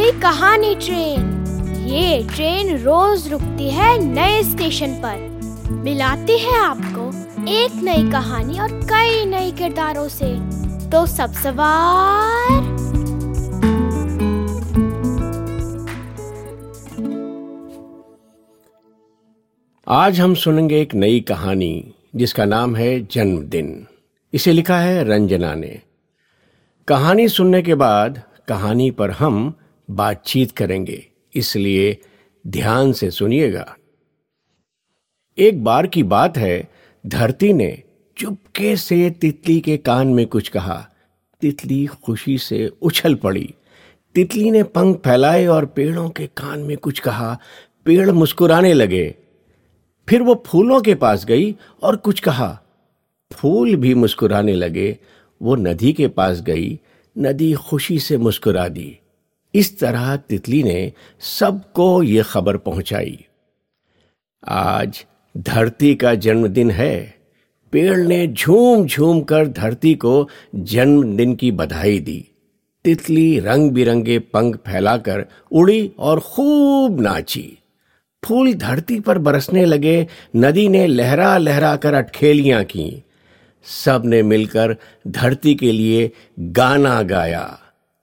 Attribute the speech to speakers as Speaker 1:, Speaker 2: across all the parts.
Speaker 1: पुरानी ट्रेन। ये ट्रेन रोज रुकती है नए स्टेशन पर। मिलाती है आपको एक नई कहानी और कई नए किरदारों से। तो सब सवार।
Speaker 2: आज हम सुनेंगे एक नई कहानी, जिसका नाम है जन्मदिन। इसे लिखा है रंजना ने। कहानी सुनने के बाद कहानी पर हम बातचीत करेंगे। इसलिए ध्यान से सुनिएगा। एक बार की बात है, धरती ने चुपके से तितली के कान में कुछ कहा। तितली खुशी से उछल पड़ी। तितली ने पंख फैलाए और पेड़ों के कान में कुछ कहा। पेड़ मुस्कुराने लगे। फिर वो फूलों के पास गई और कुछ कहा। फूल भी मुस्कुराने लगे। वो नदी के पास गई। नदी खुशी से मुस्कुरा दी। इस तरह तितली ने सबको ये खबर पहुंचाई। आज धरती का जन्मदिन है। पेड़ ने झूम झूम कर धरती को जन्मदिन की बधाई दी। तितली रंग बिरंगे पंख फैलाकर उड़ी और खूब नाची। फूल धरती पर बरसने लगे। नदी ने लहरा लहरा कर अटखेलियाँ की। सबने मिलकर धरती के लिए गाना गाया।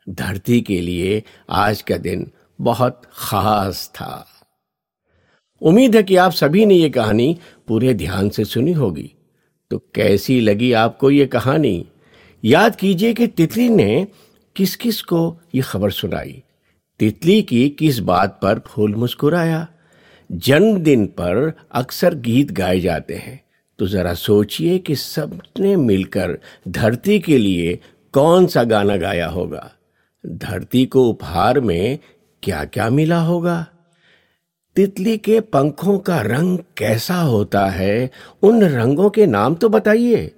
Speaker 2: धरती के लिए आज का दिन बहुत खास था। उम्मीद है कि आप सभी ने यह कहानी पूरे ध्यान से सुनी होगी। तो कैसी लगी आपको ये कहानी? याद कीजिए कि तितली ने किस किस को यह खबर सुनाई। तितली की किस बात पर फूल मुस्कुराया? जन्मदिन पर अक्सर गीत गाए जाते हैं। तो जरा सोचिए कि सबने मिलकर धरती के लिए कौन सा गाना गाया होगा। धरती को उपहार में क्या क्या मिला होगा? तितली के पंखों का रंग कैसा होता है? उन रंगों के नाम तो बताइए।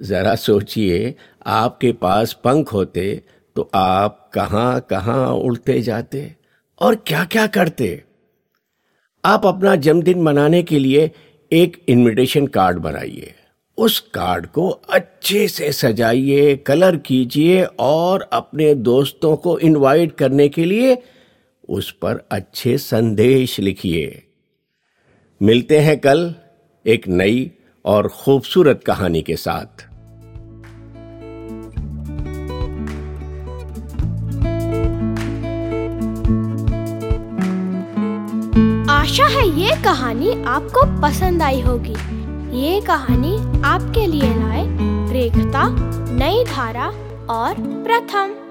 Speaker 2: जरा सोचिए, आपके पास पंख होते तो आप कहाँ कहाँ उड़ते जाते और क्या क्या करते? आप अपना जन्मदिन मनाने के लिए एक इनविटेशन कार्ड बनाइए। उस कार्ड को अच्छे से सजाइए, कलर कीजिए और अपने दोस्तों को इनवाइट करने के लिए उस पर अच्छे संदेश लिखिए। मिलते हैं कल एक नई और खूबसूरत कहानी के साथ।
Speaker 1: आशा है ये कहानी आपको पसंद आई होगी। ये कहानी आपके लिए लाए रेखता नई धारा और प्रथम।